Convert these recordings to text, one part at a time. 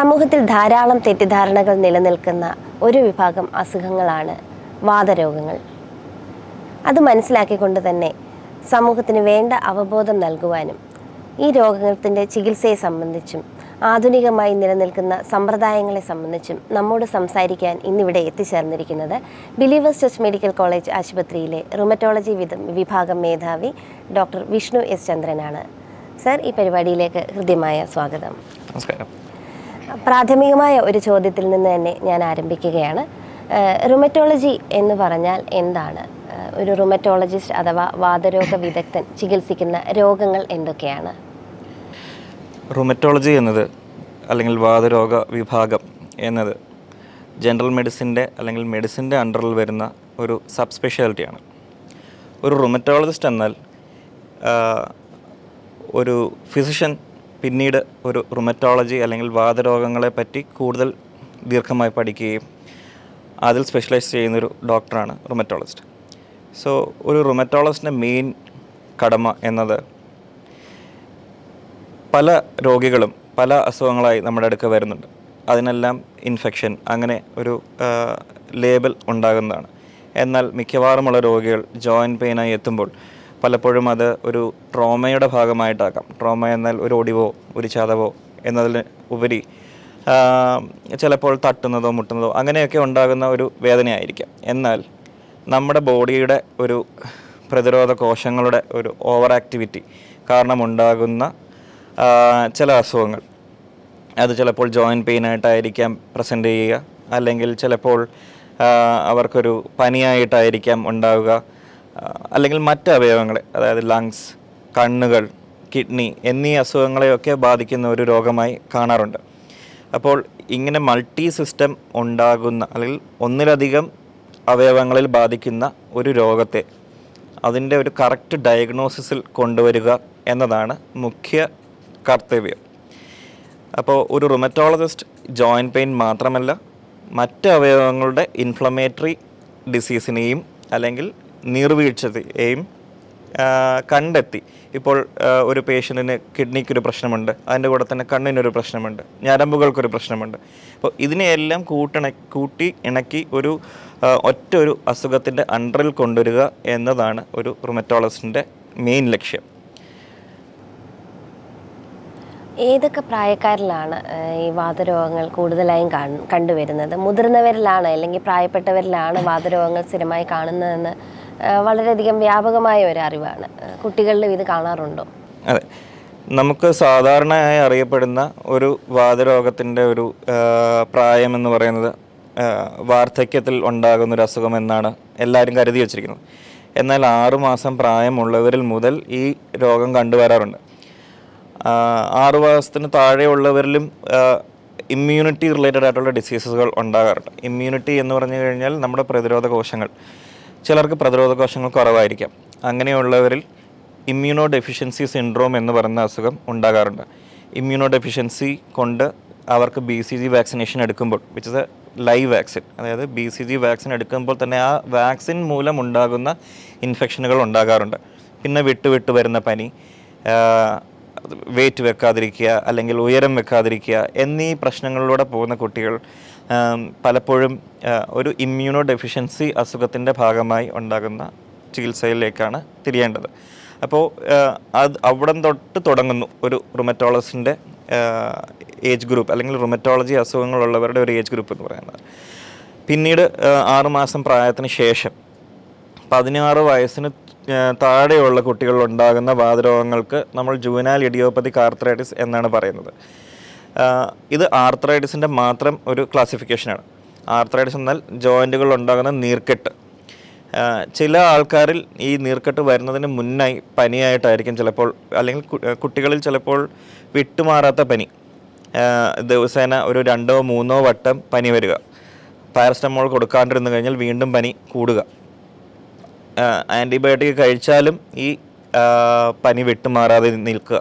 സമൂഹത്തിൽ ധാരാളം തെറ്റിദ്ധാരണകൾ നിലനിൽക്കുന്ന ഒരു വിഭാഗം അസുഖങ്ങളാണ് വാതരോഗങ്ങൾ അത് മനസ്സിലാക്കിക്കൊണ്ട് തന്നെ സമൂഹത്തിന് വേണ്ട അവബോധം നൽകുവാനും ഈ രോഗത്തിന്റെ ചികിത്സയെ സംബന്ധിച്ചും ആധുനികമായി നിലനിൽക്കുന്ന സമ്പ്രദായങ്ങളെ സംബന്ധിച്ചും നമ്മോട് സംസാരിക്കാൻ ഇന്നിവിടെ എത്തിച്ചേർന്നിരിക്കുന്നത് ബിലീവേഴ്സ് ചർച്ച് മെഡിക്കൽ കോളേജ് ആശുപത്രിയിലെ റുമറ്റോളജി വിഭാഗം മേധാവി ഡോക്ടർ വിഷ്ണു എസ് ചന്ദ്രനാണ്. സർ ഈ പരിപാടിയിലേക്ക് ഹൃദ്യമായ സ്വാഗതം. നമസ്കാരം. പ്രാഥമികമായ ഒരു ചോദ്യത്തിൽ നിന്ന് തന്നെ ഞാൻ ആരംഭിക്കുകയാണ്. റുമറ്റോളജി എന്ന് പറഞ്ഞാൽ എന്താണ്? ഒരു റുമറ്റോളജിസ്റ്റ് അഥവാ വാതരോഗ വിദഗ്ധൻ ചികിത്സിക്കുന്ന രോഗങ്ങൾ എന്തൊക്കെയാണ്? റുമറ്റോളജി എന്നത് അല്ലെങ്കിൽ വാതരോഗ വിഭാഗം എന്നത് ജനറൽ മെഡിസിന്റെ അല്ലെങ്കിൽ മെഡിസിന്റെ അണ്ടറിൽ വരുന്ന ഒരു സബ് സ്പെഷ്യാലിറ്റിയാണ് ഒരു റുമറ്റോളജിസ്റ്റ് എന്നാൽ ഒരു ഫിസിഷ്യൻ പിന്നീട് ഒരു റുമറ്റോളജി അല്ലെങ്കിൽ വാതരോഗങ്ങളെ പറ്റി കൂടുതൽ ദീർഘമായി പഠിക്കുകയും അതിൽ സ്പെഷ്യലൈസ് ചെയ്യുന്നൊരു ഡോക്ടറാണ് റുമറ്റോളജിസ്റ്റ് സോ ഒരു റുമറ്റോളജിസ്റ്റിന്റെ മെയിൻ കടമ എന്നത് പല രോഗികളും പല അസുഖങ്ങളായി നമ്മുടെ അടുക്ക വരുന്നുണ്ട്. അതിനെല്ലാം ഇൻഫെക്ഷൻ അങ്ങനെ ഒരു ലേബൽ ഉണ്ടാകുന്നതാണ്. എന്നാൽ മിക്കവാറുമുള്ള രോഗികൾ ജോയിന്റ് പെയിനായി എത്തുമ്പോൾ പലപ്പോഴും അത് ഒരു ട്രോമയുടെ ഭാഗമായിട്ടാക്കാം ട്രോമ എന്നാൽ ഒരു ഒടിവോ ഒരു ചതവോ എന്നതിന് ഉപരി ചിലപ്പോൾ തട്ടുന്നതോ മുട്ടുന്നതോ അങ്ങനെയൊക്കെ ഉണ്ടാകുന്ന ഒരു വേദനയായിരിക്കാം. എന്നാൽ നമ്മുടെ ബോഡിയുടെ ഒരു പ്രതിരോധ കോശങ്ങളുടെ ഒരു ഓവർ ആക്ടിവിറ്റി കാരണമുണ്ടാകുന്ന ചില അസുഖങ്ങൾ. അത് ചിലപ്പോൾ ജോയിന്റ് പെയിനായിട്ടായിരിക്കാം പ്രസന്റ് ചെയ്യുക. അല്ലെങ്കിൽ ചിലപ്പോൾ അവർക്കൊരു പനിയായിട്ടായിരിക്കാം ഉണ്ടാവുക. അല്ലെങ്കിൽ മറ്റ് അവയവങ്ങളെ അതായത് ലങ്സ് കണ്ണുകൾ കിഡ്നി എന്നീ അസുഖങ്ങളെയൊക്കെ ബാധിക്കുന്ന ഒരു രോഗമായി കാണാറുണ്ട്. അപ്പോൾ ഇങ്ങനെ മൾട്ടി സിസ്റ്റം ഉണ്ടാകുന്ന അല്ലെങ്കിൽ ഒന്നിലധികം അവയവങ്ങളിൽ ബാധിക്കുന്ന ഒരു രോഗത്തെ അതിന്റെ ഒരു കറക്റ്റ് ഡയഗ്നോസിസിൽ കൊണ്ടുവരിക എന്നതാണ് മുഖ്യ കർത്തവ്യം. അപ്പോൾ ഒരു റുമറ്റോളജിസ്റ്റ് ജോയിന്റ് പെയിൻ മാത്രമല്ല മറ്റ് അവയവങ്ങളുടെ ഇൻഫ്ലമേറ്ററി ഡിസീസിനെയും അല്ലെങ്കിൽ നീർവീഴ്ചയെയും കണ്ടെത്തി. ഇപ്പോൾ ഒരു പേഷ്യന്റിന് കിഡ്നിക്കൊരു പ്രശ്നമുണ്ട് അതിന്റെ കൂടെ തന്നെ കണ്ണിനൊരു പ്രശ്നമുണ്ട് ഞരമ്പുകൾക്കൊരു പ്രശ്നമുണ്ട്. അപ്പോൾ ഇതിനെയെല്ലാം കൂട്ടിണ കൂട്ടി ഇണക്കി ഒരു ഒറ്റ ഒരു അസുഖത്തിന്റെ അണ്ടറിൽ കൊണ്ടുവരിക എന്നതാണ് ഒരു റുമറ്റോളജിസ്റ്റിന്റെ മെയിൻ ലക്ഷ്യം. ഏതൊക്കെ പ്രായക്കാരിലാണ് ഈ വാതരോഗങ്ങൾ കൂടുതലായും കാണ- കണ്ടുവരുന്നത്? മുതിർന്നവരിലാണ് അല്ലെങ്കിൽ പ്രായപ്പെട്ടവരിലാണ് വാതരോഗങ്ങൾ സ്ഥിരമായി കാണുന്നതെന്ന് വളരെയധികം വ്യാപകമായ ഒരു അറിവാണ്. കുട്ടികളിലും ഇത് കാണാറുണ്ടോ? അതെ. നമുക്ക് സാധാരണയായി അറിയപ്പെടുന്ന ഒരു വാതരോഗത്തിന്റെ ഒരു പ്രായം എന്ന് പറയുന്നത് വാർദ്ധക്യത്തിൽ ഉണ്ടാകുന്ന ഒരു അസുഖം എന്നാണ് എല്ലാവരും കരുതി വച്ചിരിക്കുന്നത്. എന്നാൽ ആറുമാസം പ്രായമുള്ളവരിൽ മുതൽ ഈ രോഗം കണ്ടുവരാറുണ്ട്. ആറു മാസത്തിന് താഴെയുള്ളവരിലും ഇമ്മ്യൂണിറ്റി റിലേറ്റഡ് ആയിട്ടുള്ള ഡിസീസസുകൾ ഉണ്ടാകാറുണ്ട്. ഇമ്മ്യൂണിറ്റി എന്ന് പറഞ്ഞു കഴിഞ്ഞാൽ നമ്മുടെ പ്രതിരോധ കോശങ്ങൾ. ചിലർക്ക് പ്രതിരോധ കോശങ്ങൾ കുറവായിരിക്കാം. അങ്ങനെയുള്ളവരിൽ ഇമ്മ്യൂണോ ഡെഫിഷ്യൻസി സിൻഡ്രോം എന്ന് പറയുന്ന അസുഖം ഉണ്ടാകാറുണ്ട്. ഇമ്മ്യൂണോ ഡെഫിഷ്യൻസി കൊണ്ട് അവർക്ക് ബി സി ജി വാക്സിനേഷൻ എടുക്കുമ്പോൾ which is a live vaccine അതായത് ബി സി ജി വാക്സിൻ എടുക്കുമ്പോൾ തന്നെ ആ വാക്സിൻ മൂലം ഉണ്ടാകുന്ന ഇൻഫെക്ഷനുകൾ ഉണ്ടാകാറുണ്ട്. പിന്നെ വിട്ട് വിട്ട് വരുന്ന പനി വെയിറ്റ് വെക്കാതിരിക്കുക അല്ലെങ്കിൽ ഉയരം വെക്കാതിരിക്കുക എന്നീ പ്രശ്നങ്ങളിലൂടെ പോകുന്ന കുട്ടികൾ പലപ്പോഴും ഒരു ഇമ്മ്യൂണോ ഡെഫിഷ്യൻസി അസുഖത്തിന്റെ ഭാഗമായി ഉണ്ടാകുന്ന ചികിത്സയിലേക്കാണ് തിരിയേണ്ടത്. അപ്പോൾ അത് അവിടെ തൊട്ട് തുടങ്ങുന്നു ഒരു റുമറ്റോളജിന്റെ ഏജ് ഗ്രൂപ്പ് അല്ലെങ്കിൽ റുമറ്റോളജി അസുഖങ്ങളുള്ളവരുടെ ഒരു ഏജ് ഗ്രൂപ്പ് എന്ന് പറയുന്നത്. പിന്നീട് ആറുമാസം പ്രായത്തിന് ശേഷം പതിനാറ് വയസ്സിന് താഴെയുള്ള കുട്ടികളിൽ ഉണ്ടാകുന്ന വാതരോഗങ്ങൾക്ക് നമ്മൾ ജൂനാൽ ഇഡിയോപ്പതി കാർത്രൈറ്റിസ് എന്നാണ് പറയുന്നത്. ഇത് ആർത്രൈറ്റിസിന്റെ മാത്രം ഒരു ക്ലാസിഫിക്കേഷനാണ്. ആർത്രൈറ്റിസ് എന്നാൽ ജോയിന്റുകൾ ഉണ്ടാകുന്ന നീർക്കെട്ട്. ചില ആൾക്കാരിൽ ഈ നീർക്കെട്ട് വരുന്നതിന് മുന്നായി പനിയായിട്ടായിരിക്കും ചിലപ്പോൾ അല്ലെങ്കിൽ കുട്ടികളിൽ ചിലപ്പോൾ വിട്ടുമാറാത്ത പനി. ദിവസേന ഒരു രണ്ടോ മൂന്നോ വട്ടം പനി വരിക. പാരസ്റ്റമോൾ കൊടുക്കാണ്ടിരുന്നു കഴിഞ്ഞാൽ വീണ്ടും പനി കൂടുക. ആന്റിബയോട്ടിക് കഴിച്ചാലും ഈ പനി വിട്ടുമാറാതെ നിൽക്കുക.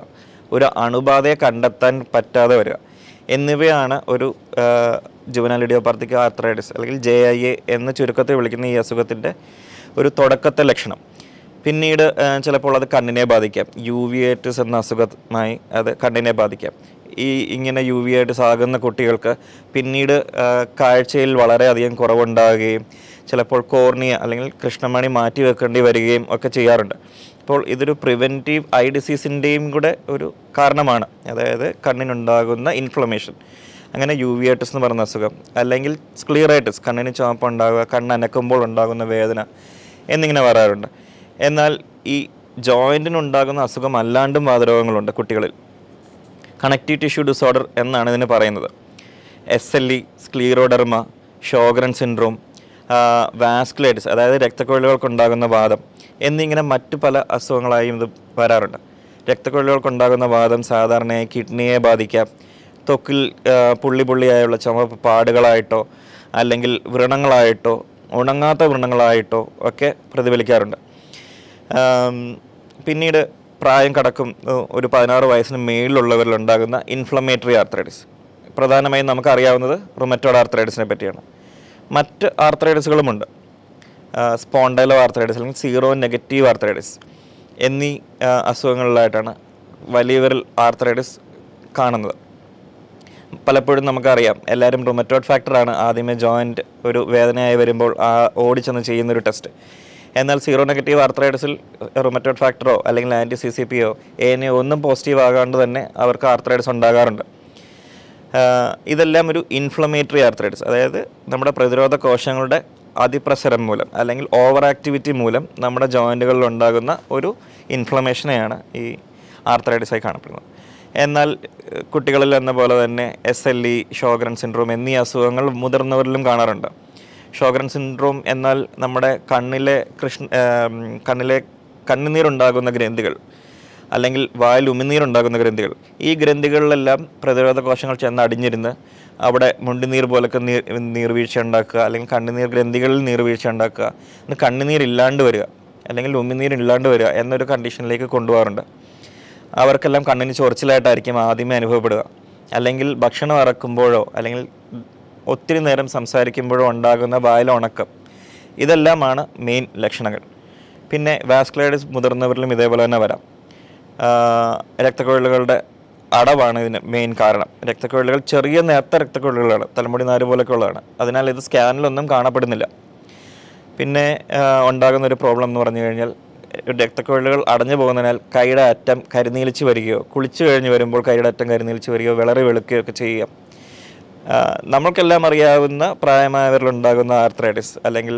ഒരു അണുബാധയെ കണ്ടെത്താൻ പറ്റാതെ വരിക. എന്നിവയാണ് ഒരു ജുവനൽ ഇഡിയോപാർത്തിക് ആർത്രൈറ്റിസ് അല്ലെങ്കിൽ ജെ ഐ എ എന്ന് ചുരുക്കത്തിൽ വിളിക്കുന്ന ഈ അസുഖത്തിന്റെ ഒരു തുടക്കത്തെ ലക്ഷണം. പിന്നീട് ചിലപ്പോൾ അത് കണ്ണിനെ ബാധിക്കാം. യു വി ഐറ്റിസ് എന്ന അസുഖമായി അത് കണ്ണിനെ ബാധിക്കാം. ഈ ഇങ്ങനെ യു വി ആയിട്ട് സാകുന്ന കുട്ടികൾക്ക് പിന്നീട് കാഴ്ചയിൽ വളരെയധികം കുറവുണ്ടാകുകയും ചിലപ്പോൾ കോർണിയ അല്ലെങ്കിൽ കൃഷ്ണമണി മാറ്റി വെക്കേണ്ടി വരികയും ഒക്കെ ചെയ്യാറുണ്ട്. അപ്പോൾ ഇതൊരു പ്രിവെന്റീവ് ഐ ഡിസീസിന്റെയും കൂടെ ഒരു കാരണമാണ്. അതായത് കണ്ണിനുണ്ടാകുന്ന ഇൻഫ്ലമേഷൻ അങ്ങനെ യൂവിയൈറ്റിസ് എന്ന് പറയുന്ന അസുഖം അല്ലെങ്കിൽ സ്ക്ലിയറൈറ്റിസ് കണ്ണിന് ചുവപ്പ് ഉണ്ടാകുക കണ്ണ് അനക്കുമ്പോൾ ഉണ്ടാകുന്ന വേദന എന്നിങ്ങനെ വരാറുണ്ട്. എന്നാൽ ഈ ജോയിന്റിനുണ്ടാകുന്ന അസുഖം അല്ലാണ്ടും വാതരോഗങ്ങളുണ്ട് കുട്ടികളിൽ. കണക്റ്റീവ് ടിഷ്യൂ ഡിസോർഡർ എന്നാണ് ഇതിന് പറയുന്നത്. S L E scleroderma Sjogren syndrome vasculitis അതായത് രക്തക്കൊഴലുകൾക്കുണ്ടാകുന്ന വാദം എന്നിങ്ങനെ മറ്റു പല അസുഖങ്ങളായും ഇത് വരാറുണ്ട്. രക്തക്കൊള്ളികൾക്കുണ്ടാകുന്ന വാദം സാധാരണയായി കിഡ്നിയെ ബാധിക്കാം. തൊക്കിൽ പുള്ളി പുള്ളിയായുള്ള ചുമ പാടുകളായിട്ടോ അല്ലെങ്കിൽ വ്രണങ്ങളായിട്ടോ ഉണങ്ങാത്ത വ്രണങ്ങളായിട്ടോ ഒക്കെ പ്രതിഫലിക്കാറുണ്ട്. പിന്നീട് പ്രായം കടക്കും ഒരു പതിനാറ് വയസ്സിന് മേളിലുള്ളവരിൽ ഉണ്ടാകുന്ന ഇൻഫ്ലമേറ്ററി ആർത്രൈറ്റിസ് പ്രധാനമായും നമുക്കറിയാവുന്നത് റുമറ്റോഡ് ആർത്രൈറ്റിസിനെ പറ്റിയാണ്. മറ്റ് ആർത്രൈറ്റിസുകളുമുണ്ട് സ്പോണ്ടൈലോ ആർത്രൈറ്റിസ് അല്ലെങ്കിൽ സീറോ നെഗറ്റീവ് ആർത്രൈറ്റിസ് എന്നീ അസുഖങ്ങളിലായിട്ടാണ് വലിയവരിൽ ആർത്രൈറ്റിസ് കാണുന്നത്. പലപ്പോഴും നമുക്കറിയാം എല്ലാവരും റൊമറ്റോഡ് ഫാക്ടറാണ് ആദ്യമേ ജോയിന്റ് ഒരു വേദനയായി വരുമ്പോൾ ആ ഓടിച്ചെന്ന് ചെയ്യുന്നൊരു ടെസ്റ്റ് എന്നാൽ സീറോ നെഗറ്റീവ് ആർത്രൈറ്റിസിൽ റൊമറ്റോഡ് ഫാക്ടറോ അല്ലെങ്കിൽ ആന്റി സി സി പിയോ എനെ ഒന്നും പോസിറ്റീവ് ആകാണ്ട് തന്നെ അവർക്ക് ആർത്രൈറ്റിസ് ഉണ്ടാകാറുണ്ട്. ഇതെല്ലാം ഒരു ഇൻഫ്ലമേറ്ററി ആർത്രൈറ്റിസ് അതായത് നമ്മുടെ പ്രതിരോധ കോശങ്ങളുടെ അതിപ്രസരം മൂലം അല്ലെങ്കിൽ ഓവർ ആക്ടിവിറ്റി മൂലം നമ്മുടെ ജോയിന്റുകളിൽ ഉണ്ടാകുന്ന ഒരു ഇൻഫ്ലമേഷനെയാണ് ഈ ആർത്രൈറ്റിസായി കാണപ്പെടുന്നത്. എന്നാൽ കുട്ടികളിൽ എന്ന പോലെ തന്നെ S L E Sjogren syndrome എന്നീ അസുഖങ്ങൾ മുതിർന്നവരിലും കാണാറുണ്ട്. ഷോഗ്രൻ സിൻഡ്രോം എന്നാൽ നമ്മുടെ കണ്ണിലെ കൃഷ്ണ കണ്ണിലെ കണ്ണുനീരുണ്ടാകുന്ന ഗ്രന്ഥികൾ അല്ലെങ്കിൽ വായിൽ ഉമിനീരുണ്ടാകുന്ന ഗ്രന്ഥികൾ. ഈ ഗ്രന്ഥികളിലെല്ലാം പ്രതിരോധ കോശങ്ങൾ ചെന്ന് അടിഞ്ഞിരുന്ന് അവിടെ മുണ്ടിനീർ പോലൊക്കെ നീർ നീർവീഴ്ച ഉണ്ടാക്കുക അല്ലെങ്കിൽ കണ്ണുനീർ ഗ്രന്ഥികളിൽ നീർവീഴ്ച ഉണ്ടാക്കുക. ഇന്ന് കണ്ണുനീർ ഇല്ലാണ്ട് വരിക അല്ലെങ്കിൽ ഉമിനീർ ഇല്ലാണ്ട് വരിക എന്നൊരു കണ്ടീഷനിലേക്ക് കൊണ്ടുപോകാറുണ്ട്. അവർക്കെല്ലാം കണ്ണിന് ചൊറിച്ചിലായിട്ടായിരിക്കും ആദ്യമേ അനുഭവപ്പെടുക. അല്ലെങ്കിൽ ഭക്ഷണം ഇറക്കുമ്പോഴോ അല്ലെങ്കിൽ ഒത്തിരി നേരം സംസാരിക്കുമ്പോഴോ ഉണ്ടാകുന്ന വായലുണക്കം ഇതെല്ലാമാണ് മെയിൻ ലക്ഷണങ്ങൾ. പിന്നെ വാസ്കുലൈറ്റിസ് മുതിർന്നവരിലും ഇതേപോലെ തന്നെ വരാം. രക്തക്കൊഴലുകളുടെ അടവാണ് ഇതിന് മെയിൻ കാരണം. രക്തക്കൊഴലുകൾ ചെറിയ നേർത്ത രക്തക്കൊഴലുകളാണ്. തലമുടി നാര് പോലൊക്കെ ഉള്ളതാണ് അതിനാൽ ഇത് സ്കാനിലൊന്നും കാണപ്പെടുന്നില്ല. പിന്നെ ഉണ്ടാകുന്ന ഒരു പ്രോബ്ലം എന്ന് പറഞ്ഞു കഴിഞ്ഞാൽ രക്തക്കൊഴലുകൾ അടഞ്ഞു പോകുന്നതിനാൽ കൈയുടെ അറ്റം കരിനീലിച്ച് വരികയോ കുളിച്ചു കഴിഞ്ഞ് വരുമ്പോൾ കൈയുടെ അറ്റം കരിനീലിച്ച് വരികയോ വിളറി വെളുക്കുകയോ ഒക്കെ ചെയ്യാം നമ്മൾക്കെല്ലാം അറിയാവുന്ന പ്രായമായവരിലുണ്ടാകുന്ന ആർത്രൈറ്റിസ് അല്ലെങ്കിൽ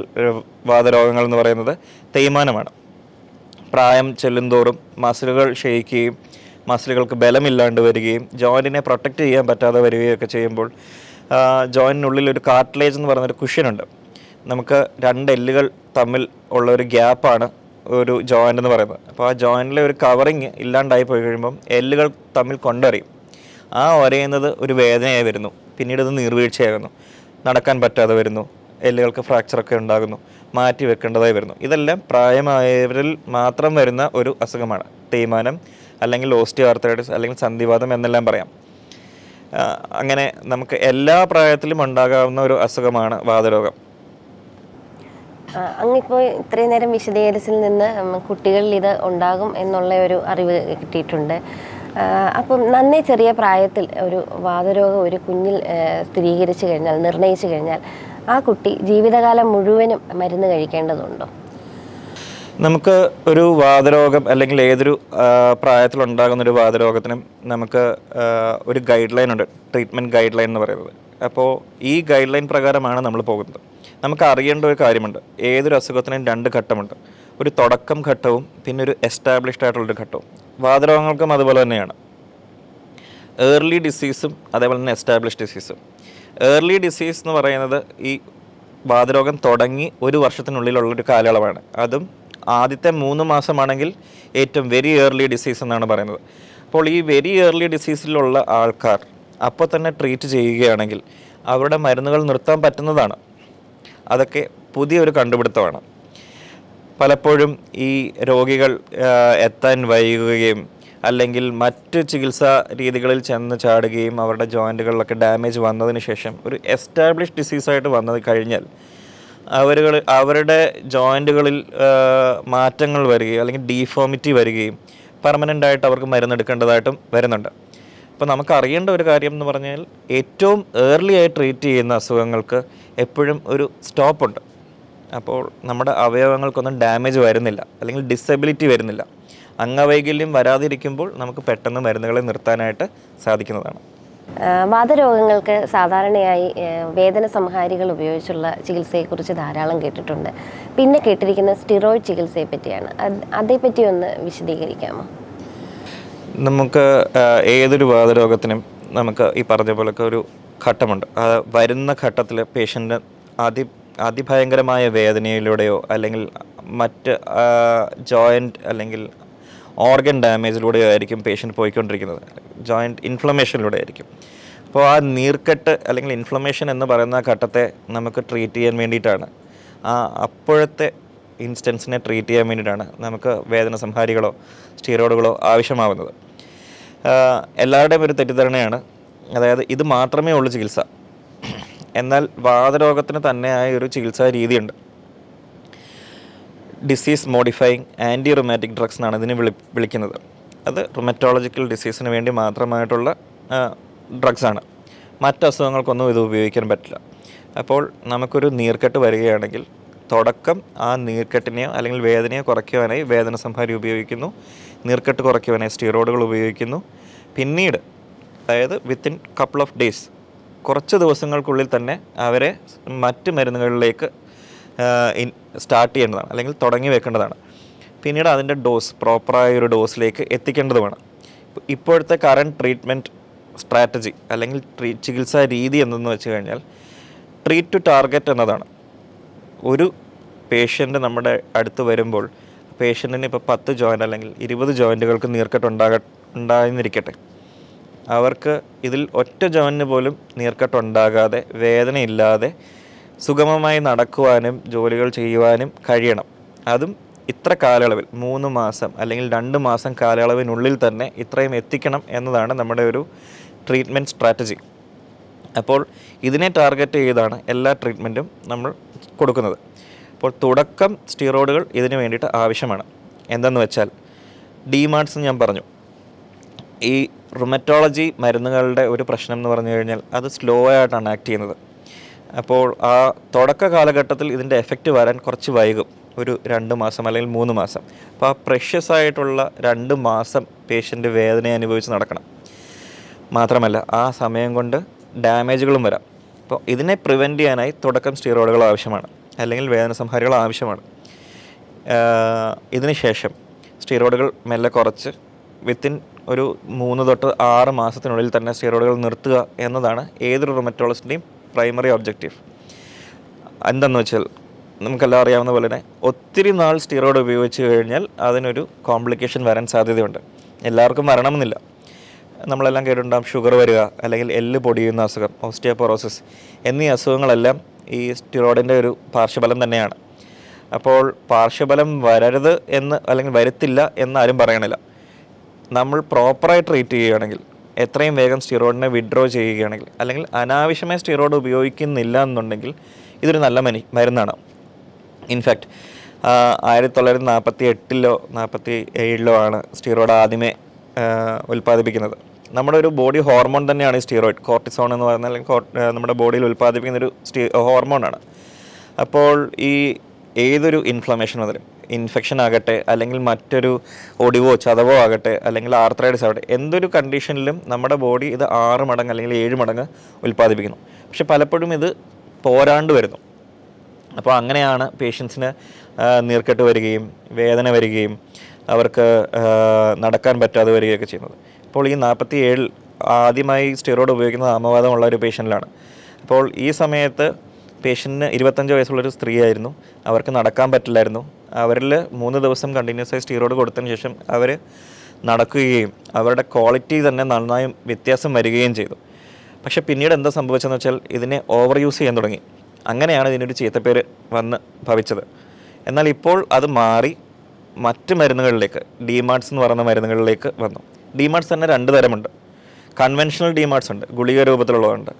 വാതരോഗങ്ങൾ എന്ന് പറയുന്നത് തേയ്മാനമാണ്. പ്രായം ചെല്ലുന്തോറും മസിലുകൾ ക്ഷയിക്കുകയും മസിലുകൾക്ക് ബലമില്ലാണ്ട് വരികയും ജോയിന്റിനെ പ്രൊട്ടക്റ്റ് ചെയ്യാൻ പറ്റാതെ വരികയൊക്കെ ചെയ്യുമ്പോൾ ജോയിന്റിനുള്ളിൽ ഒരു കാർട്ടിലേജ് എന്ന് പറയുന്നൊരു കുഷ്യനുണ്ട് നമുക്ക് രണ്ട് എല്ലുകൾ തമ്മിൽ ഉള്ള ഒരു ഗ്യാപ്പാണ് ഒരു ജോയിന്റ് എന്ന് പറയുന്നത്. അപ്പോൾ ആ ജോയിന്റിലെ ഒരു കവറിങ് ഇല്ലാണ്ടായി പോയി കഴിയുമ്പം എല്ലുകൾ തമ്മിൽ കൊണ്ടറിയും. ആ ഒരയുന്നത് ഒരു വേദനയായി വരുന്നു. പിന്നീട് അത് നീർവീഴ്ചയാകുന്നു. നടക്കാൻ പറ്റാതെ വരുന്നു. എല്ലുകൾക്ക് ഫ്രാക്ചറൊക്കെ ഉണ്ടാകുന്നു. മാറ്റി വെക്കേണ്ടതായി വരുന്നു. ഇതെല്ലാം പ്രായമായവരിൽ മാത്രം വരുന്ന ഒരു അസുഖമാണ്. തേയ്മാനം അല്ലെങ്കിൽ ഓസ്റ്റിയോ ആർത്തറൈറ്റിസ് അല്ലെങ്കിൽ സന്ധിവാദം എന്നെല്ലാം പറയാം. അങ്ങനെ നമുക്ക് എല്ലാ പ്രായത്തിലും ഉണ്ടാകാവുന്ന ഒരു അസുഖമാണ് വാതരോഗം. അങ്ങിപ്പോ ഇത്രയും നേരം വിശദീകരിച്ചിൽ നിന്ന് കുട്ടികളിൽ ഇത് ഉണ്ടാകും എന്നുള്ള ഒരു അറിവ് കിട്ടിയിട്ടുണ്ട്. അപ്പം നന്നേ ചെറിയ പ്രായത്തിൽ ഒരു വാതരോഗം ഒരു കുഞ്ഞിൽ സ്ഥിരീകരിച്ചു കഴിഞ്ഞാൽ നിർണയിച്ചു കഴിഞ്ഞാൽ ആ കുട്ടി ജീവിതകാലം മുഴുവനും മരുന്ന് കഴിക്കേണ്ടതുണ്ടോ? നമുക്ക് ഒരു വാതരോഗം അല്ലെങ്കിൽ ഏതൊരു പ്രായത്തിലുണ്ടാകുന്ന ഒരു വാതരോഗത്തിനും നമുക്ക് ഒരു ഗൈഡ് ലൈൻ ഉണ്ട്. ട്രീറ്റ്മെന്റ് ഗൈഡ് ലൈൻ എന്ന് പറയുന്നത്. അപ്പോൾ ഈ ഗൈഡ് ലൈൻ പ്രകാരമാണ് നമ്മൾ പോകുന്നത്. നമുക്ക് അറിയേണ്ട ഒരു കാര്യമുണ്ട്. ഏതൊരു അസുഖത്തിനും രണ്ട് ഘട്ടമുണ്ട്. ഒരു തുടക്കം ഘട്ടവും പിന്നെ ഒരു എസ്റ്റാബ്ലിഷ്ഡ് ആയിട്ടുള്ളൊരു ഘട്ടവും. വാതരോഗങ്ങൾക്കും അതുപോലെ തന്നെയാണ്. ഏർലി ഡിസീസും അതേപോലെ തന്നെ എസ്റ്റാബ്ലിഷ് ഡിസീസും ഏർലി ഡിസീസ് എന്ന് പറയുന്നത് ഈ വാതരോഗം തുടങ്ങി ഒരു വർഷത്തിനുള്ളിലുള്ളൊരു കാലയളവാണ്. അതും ആദ്യത്തെ മൂന്ന് മാസമാണെങ്കിൽ ഏറ്റവും വെരി ഏർലി ഡിസീസ് എന്നാണ് പറയുന്നത്. അപ്പോൾ ഈ വെരി ഏർലി ഡിസീസിലുള്ള ആൾക്കാർ അപ്പോൾ തന്നെ ട്രീറ്റ് ചെയ്യുകയാണെങ്കിൽ അവരുടെ മരുന്നുകൾ നിർത്താൻ പറ്റുന്നതാണ്. അതൊക്കെ പുതിയൊരു കണ്ടുപിടുത്തമാണ്. പലപ്പോഴും ഈ രോഗികൾ എത്താൻ വൈകുകയും അല്ലെങ്കിൽ മറ്റ് ചികിത്സാ രീതികളിൽ ചെന്ന് ചാടുകയും അവരുടെ ജോയിന്റുകളിലൊക്കെ ഡാമേജ് വന്നതിന് ശേഷം ഒരു എസ്റ്റാബ്ലിഷ് ഡിസീസായിട്ട് വന്നത് കഴിഞ്ഞാൽ അവരുകൾ അവരുടെ ജോയിന്റുകളിൽ മാറ്റങ്ങൾ വരികയും അല്ലെങ്കിൽ ഡീഫോമിറ്റി വരികയും പെർമനന്റ് ആയിട്ട് അവർക്ക് മരുന്നെടുക്കേണ്ടതായിട്ടും വരുന്നുണ്ട്. അപ്പോൾ നമുക്ക് അറിയേണ്ട ഒരു കാര്യം എന്ന് പറഞ്ഞാൽ ഏറ്റവും ഏർലി ആയി ട്രീറ്റ് ചെയ്യുന്ന അസുഖങ്ങൾക്ക് എപ്പോഴും ഒരു സ്റ്റോപ്പുണ്ട് അപ്പോൾ നമ്മുടെ അവയവങ്ങൾക്കൊന്നും ഡാമേജ് വരുന്നില്ല അല്ലെങ്കിൽ ഡിസബിലിറ്റി വരുന്നില്ല. അംഗവൈകല്യം വരാതിരിക്കുമ്പോൾ നമുക്ക് പെട്ടെന്ന് മരുന്നുകളെ നിർത്താനായിട്ട് സാധിക്കുന്നതാണ്. വാതരോഗങ്ങൾക്ക് സാധാരണയായി വേദന സംഹാരികൾ ഉപയോഗിച്ചുള്ള ചികിത്സയെക്കുറിച്ച് ധാരാളം കേട്ടിട്ടുണ്ട്. പിന്നെ കേട്ടിരിക്കുന്ന സ്റ്റിറോയിഡ് ചികിത്സയെ പറ്റിയാണ് അത് അതേപ്പറ്റി ഒന്ന് വിശദീകരിക്കാമോ? നമുക്ക് ഏതൊരു വാതരോഗത്തിനും നമുക്ക് ഈ പറഞ്ഞ പോലൊക്കെ ഒരു ഘട്ടമുണ്ട്. വരുന്ന ഘട്ടത്തിൽ പേഷ്യന്റ് അതി അതിഭയങ്കരമായ വേദനയിലൂടെയോ അല്ലെങ്കിൽ മറ്റ് ജോയിന്റ് അല്ലെങ്കിൽ ഓർഗൻ ഡാമേജിലൂടെ ആയിരിക്കും പേഷ്യന്റ് പോയിക്കൊണ്ടിരിക്കുന്നത്. ജോയിന്റ് ഇൻഫ്ലമേഷനിലൂടെ ആയിരിക്കും. അപ്പോൾ ആ നീർക്കെട്ട് അല്ലെങ്കിൽ ഇൻഫ്ലമേഷൻ എന്ന് പറയുന്ന ഘട്ടത്തെ നമുക്ക് ട്രീറ്റ് ചെയ്യാൻ വേണ്ടിയിട്ടാണ്. ആ അപ്പോഴത്തെ ഇൻസ്റ്റൻസിനെ ട്രീറ്റ് ചെയ്യാൻ വേണ്ടിയിട്ടാണ് നമുക്ക് വേദന സംഹാരികളോ സ്റ്റീറോയിഡുകളോ ആവശ്യമാവുന്നത്. എല്ലാവരുടെയും ഒരു തെറ്റിദ്ധാരണയാണ്. അതായത് ഇത് മാത്രമേ ഉള്ളൂ ചികിത്സ. എന്നാൽ വാതരോഗത്തിന് തന്നെയായ ഒരു ചികിത്സാ രീതിയുണ്ട്. Disease modifying antirheumatic drugs എന്നാണ് ഇതിനെ വിളി വിളിക്കുന്നത്. അത് റൊമറ്റോളജിക്കൽ ഡിസീസിന് വേണ്ടി മാത്രമായിട്ടുള്ള ഡ്രഗ്സാണ് മറ്റ് അസുഖങ്ങൾക്കൊന്നും ഇത് ഉപയോഗിക്കാൻ പറ്റില്ല. അപ്പോൾ നമുക്കൊരു നീർക്കെട്ട് വരികയാണെങ്കിൽ തുടക്കം ആ നീർക്കെട്ടിനെയോ അല്ലെങ്കിൽ വേദനയോ കുറയ്ക്കുവാനായി വേദന സംഹാരി ഉപയോഗിക്കുന്നു. നീർക്കെട്ട് കുറയ്ക്കുവാനായി സ്റ്റീറോയിഡുകൾ ഉപയോഗിക്കുന്നു. പിന്നീട് അതായത് വിത്തിൻ കപ്പിൾ ഓഫ് ഡേയ്സ് കുറച്ച് ദിവസങ്ങൾക്കുള്ളിൽ തന്നെ അവരെ മറ്റ് മരുന്നുകളിലേക്ക് സ്റ്റാർട്ട് ചെയ്യേണ്ടതാണ് അല്ലെങ്കിൽ തുടങ്ങി വെക്കേണ്ടതാണ്. പിന്നീട് അതിന്റെ ഡോസ് പ്രോപ്പറായ ഒരു ഡോസിലേക്ക് എത്തിക്കേണ്ടതുമാണ് ഇപ്പ- ഇപ്പോഴത്തെ കറണ്ട് ട്രീറ്റ്മെന്റ് സ്ട്രാറ്റജി അല്ലെങ്കിൽ ട്രീ ചികിത്സാ രീതി എന്തെന്ന് വെച്ച് കഴിഞ്ഞാൽ ട്രീറ്റ് ടു ടാർഗറ്റ് എന്നതാണ്. ഒരു പേഷ്യന്റ് നമ്മുടെ അടുത്ത് വരുമ്പോൾ പേഷ്യന്റിന് ഇപ്പോൾ പത്ത് ജോയിന്റ് അല്ലെങ്കിൽ ഇരുപത് ജോയിന്റുകൾക്ക് നീർക്കെട്ട് ഉണ്ടാക ഉണ്ടായിരുന്നിരിക്കട്ടെ. അവർക്ക് ഇതിൽ ഒറ്റ ജോയിന് പോലും നീർക്കെട്ട് ഉണ്ടാകാതെ വേദനയില്ലാതെ സുഗമമായി നടക്കുവാനും ജോലികൾ ചെയ്യുവാനും കഴിയണം. അതും ഇത്ര കാലയളവിൽ മൂന്ന് മാസം അല്ലെങ്കിൽ രണ്ട് മാസം കാലയളവിനുള്ളിൽ തന്നെ ഇത്രയും എത്തിക്കണം എന്നതാണ് നമ്മുടെ ഒരു ട്രീറ്റ്മെന്റ് സ്ട്രാറ്റജി അപ്പോൾ ഇതിനെ ടാർഗറ്റ് ചെയ്താണ് എല്ലാ ട്രീറ്റ്മെന്റും നമ്മൾ കൊടുക്കുന്നത്. അപ്പോൾ തുടക്കം സ്റ്റീറോയിഡുകൾ ഇതിന് വേണ്ടിയിട്ട് ആവശ്യമാണ്. എന്തെന്ന് വെച്ചാൽ ഡിമാർട്സ് ഞാൻ പറഞ്ഞു. ഈ റുമറ്റോളജി മരുന്നുകളുടെ ഒരു പ്രശ്നം എന്ന് പറഞ്ഞു കഴിഞ്ഞാൽ അത് സ്ലോ ആയിട്ടാണ് ആക്ട് ചെയ്യുന്നത്. അപ്പോൾ ആ തുടക്ക കാലഘട്ടത്തിൽ ഇതിന്റെ എഫക്റ്റ് വരാൻ കുറച്ച് വൈകും. ഒരു രണ്ട് മാസം അല്ലെങ്കിൽ മൂന്ന് മാസം. അപ്പോൾ ആ പ്രഷ്യസ് ആയിട്ടുള്ള രണ്ട് മാസം പേഷ്യന്റ് വേദന അനുഭവിച്ച് നടക്കണം. മാത്രമല്ല ആ സമയം കൊണ്ട് ഡാമേജുകളും വരാം. അപ്പോൾ ഇതിനെ പ്രിവെന്റ് ചെയ്യാനായി തുടക്കം സ്റ്റീറോയിഡുകൾ ആവശ്യമാണ്. അല്ലെങ്കിൽ വേദന സംഹാരികൾ ആവശ്യമാണ്. ഇതിനുശേഷം ഇതിന് ശേഷം സ്റ്റീറോയിഡുകൾ മെല്ലെ കുറച്ച് വിത്തിൻ ഒരു മൂന്ന് തൊട്ട് ആറ് മാസത്തിനുള്ളിൽ തന്നെ സ്റ്റീറോയിഡുകൾ നിർത്തുക എന്നതാണ് ഏതൊരു റൊമറ്റോളജിന്റെയും പ്രൈമറി ഒബ്ജക്റ്റീവ് എന്തെന്ന് വെച്ചാൽ നമുക്കെല്ലാം അറിയാവുന്ന പോലെ തന്നെ ഒത്തിരി നാൾ സ്റ്റീറോയിഡ് ഉപയോഗിച്ച് കഴിഞ്ഞാൽ അതിനൊരു കോംപ്ലിക്കേഷൻ വരാൻ സാധ്യതയുണ്ട്. എല്ലാവർക്കും വരണമെന്നില്ല. നമ്മളെല്ലാം കേട്ടിട്ടുണ്ടാകും ഷുഗർ വരിക അല്ലെങ്കിൽ എല്ല് പൊടിയുന്ന അസുഖം ഓസ്റ്റിയോപൊറോസിസ് എന്നീ അസുഖങ്ങളെല്ലാം ഈ സ്റ്റിറോയിഡിന്റെ ഒരു പാർശ്വഫലം തന്നെയാണ്. അപ്പോൾ പാർശ്വഫലം വരരുത് എന്ന് അല്ലെങ്കിൽ വരുത്തില്ല എന്ന് ആരും പറയണില്ല. നമ്മൾ പ്രോപ്പറായി ട്രീറ്റ് ചെയ്യുകയാണെങ്കിൽ എത്രയും വേഗം സ്റ്റിറോയിഡിനെ വിഡ്രോ ചെയ്യുകയാണെങ്കിൽ അല്ലെങ്കിൽ അനാവശ്യമായ സ്റ്റിറോയിഡ് ഉപയോഗിക്കുന്നില്ല എന്നുണ്ടെങ്കിൽ ഇതൊരു നല്ല മനി മരുന്നാണ്. ഇൻഫാക്റ്റ് ആയിരത്തി തൊള്ളായിരത്തി നാൽപ്പത്തി എട്ടിലോ നാൽപ്പത്തി ഏഴിലോ ആണ് സ്റ്റിറോയിഡ് ആദ്യമേ ഉൽപ്പാദിപ്പിക്കുന്നത്. നമ്മുടെ ഒരു ബോഡി ഹോർമോൺ തന്നെയാണ് ഈ സ്റ്റിറോയിഡ് കോർട്ടിസോൺ എന്ന് അല്ലെങ്കിൽ നമ്മുടെ ബോഡിയിൽ ഉൽപ്പാദിപ്പിക്കുന്ന ഒരു സ്റ്റി ഹോർമോണാണ് അപ്പോൾ ഈ ഏതൊരു ഇൻഫ്ലമേഷൻ മുതലും ഇൻഫെക്ഷൻ ആകട്ടെ അല്ലെങ്കിൽ മറ്റൊരു ഒടിവോ ചതവോ ആകട്ടെ അല്ലെങ്കിൽ ആർത്രൈഡ്സ് ആകട്ടെ എന്തൊരു കണ്ടീഷനിലും നമ്മുടെ ബോഡി ഇത് ആറ് മടങ്ങ് അല്ലെങ്കിൽ ഏഴ് മടങ്ങ് ഉൽപ്പാദിപ്പിക്കുന്നു. പക്ഷെ പലപ്പോഴും ഇത് പോരാണ്ട് വരുന്നു. അപ്പോൾ അങ്ങനെയാണ് പേഷ്യൻസിന് നീർക്കെട്ട് വരികയും വേദന വരികയും അവർക്ക് നടക്കാൻ പറ്റാതെ വരികയൊക്കെ ചെയ്യുന്നത്. അപ്പോൾ ഈ നാൽപ്പത്തി ഏഴിൽ ആദ്യമായി സ്റ്റിറോയിഡ് ഉപയോഗിക്കുന്നത് ആമവാദമുള്ള ഒരു പേഷ്യന്റിലാണ് അപ്പോൾ ഈ സമയത്ത് പേഷ്യന്റിന് ഇരുപത്തഞ്ച് വയസ്സുള്ളൊരു സ്ത്രീയായിരുന്നു. അവർക്ക് നടക്കാൻ പറ്റില്ലായിരുന്നു. അവരിൽ മൂന്ന് ദിവസം കണ്ടിന്യൂസ് ആയി സ്റ്റീറോയിഡ് കൊടുത്തതിന് ശേഷം അവർ നടക്കുകയും അവരുടെ ക്വാളിറ്റി തന്നെ നന്നായി വ്യത്യാസം വരികയും ചെയ്തു. പക്ഷേ പിന്നീട് എന്താ സംഭവിച്ചതെന്ന് വെച്ചാൽ ഇതിനെ ഓവർ യൂസ് ചെയ്യാൻ തുടങ്ങി. അങ്ങനെയാണ് ഇതിനൊരു ചീത്തപ്പേര് വന്ന് ഭവിച്ചത്. എന്നാൽ ഇപ്പോൾ അത് മാറി മറ്റ് മരുന്നുകളിലേക്ക് ഡിമാർട്സ് എന്ന് പറയുന്ന മരുന്നുകളിലേക്ക് വന്നു. ഡിമാർട്സ് തന്നെ രണ്ട് തരമുണ്ട്. കൺവെൻഷണൽ ഡിമാർട്സ് ഉണ്ട് ഗുളിക രൂപത്തിലുള്ളതുണ്ട്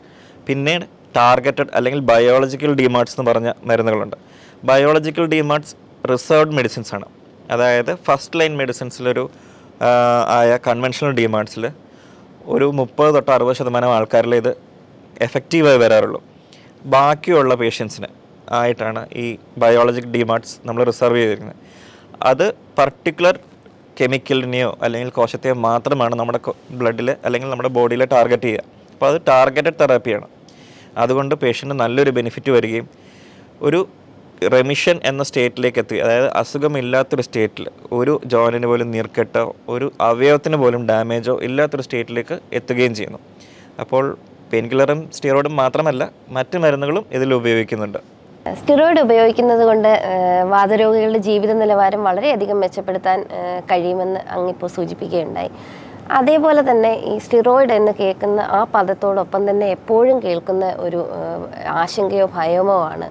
പിന്നെ ടാർഗറ്റഡ് അല്ലെങ്കിൽ ബയോളജിക്കൽ ഡിമാർട്സ് എന്ന് പറഞ്ഞ മരുന്നുകളുണ്ട്. ബയോളജിക്കൽ ഡിമാർട്സ് റിസർവ്ഡ് മെഡിസിൻസ് ആണ്. അതായത് ഫസ്റ്റ് ലൈൻ മെഡിസിൻസിലൊരു ആയ കൺവെൻഷണൽ ഡിമാർട്സിൽ ഒരു മുപ്പത് തൊട്ട് അറുപത് ശതമാനം ആൾക്കാരിൽ ഇത് എഫക്റ്റീവായി വരാറുള്ളൂ. ബാക്കിയുള്ള പേഷ്യൻസിന് ആയിട്ടാണ് ഈ ബയോളജിക് ഡിമാർട്സ് നമ്മൾ റിസർവ് ചെയ്തിരിക്കുന്നത്. അത് പർട്ടിക്കുലർ കെമിക്കലിനെയോ അല്ലെങ്കിൽ കോശത്തെയോ മാത്രമാണ് നമ്മുടെ ബ്ലഡിൽ അല്ലെങ്കിൽ നമ്മുടെ ബോഡിയിൽ ടാർഗറ്റ് ചെയ്യുക. അപ്പോൾ അത് ടാർഗറ്റഡ് തെറാപ്പിയാണ് അതുകൊണ്ട് പേഷ്യന്റ് നല്ലൊരു ബെനിഫിറ്റ് വരികയും ഒരു റെമിഷൻ എന്ന സ്റ്റേറ്റിലേക്ക് എത്തി. അതായത് അസുഖമില്ലാത്തൊരു സ്റ്റേറ്റിൽ ഒരു ജോയിനിന് പോലും നീർക്കെട്ടോ ഒരു അവയവത്തിന് പോലും ഡാമേജോ ഇല്ലാത്തൊരു സ്റ്റേറ്റിലേക്ക് എത്തുകയും ചെയ്യുന്നു. അപ്പോൾ പെയിൻ കില്ലറും സ്റ്റീറോയിഡും മാത്രമല്ല മറ്റ് മരുന്നുകളും ഇതിൽ ഉപയോഗിക്കുന്നുണ്ട്. സ്റ്റിറോയിഡ് ഉപയോഗിക്കുന്നത് കൊണ്ട് വാതരോഗികളുടെ ജീവിത നിലവാരം വളരെയധികം മെച്ചപ്പെടുത്താൻ കഴിയുമെന്ന് അങ്ങിപ്പോൾ സൂചിപ്പിക്കുകയുണ്ടായി. അതേപോലെ തന്നെ ഈ സ്റ്റിറോയിഡ് എന്ന് കേൾക്കുന്ന ആ പദത്തോടൊപ്പം തന്നെ എപ്പോഴും കേൾക്കുന്ന ഒരു ആശങ്കയോ ഭയമോ ആണ്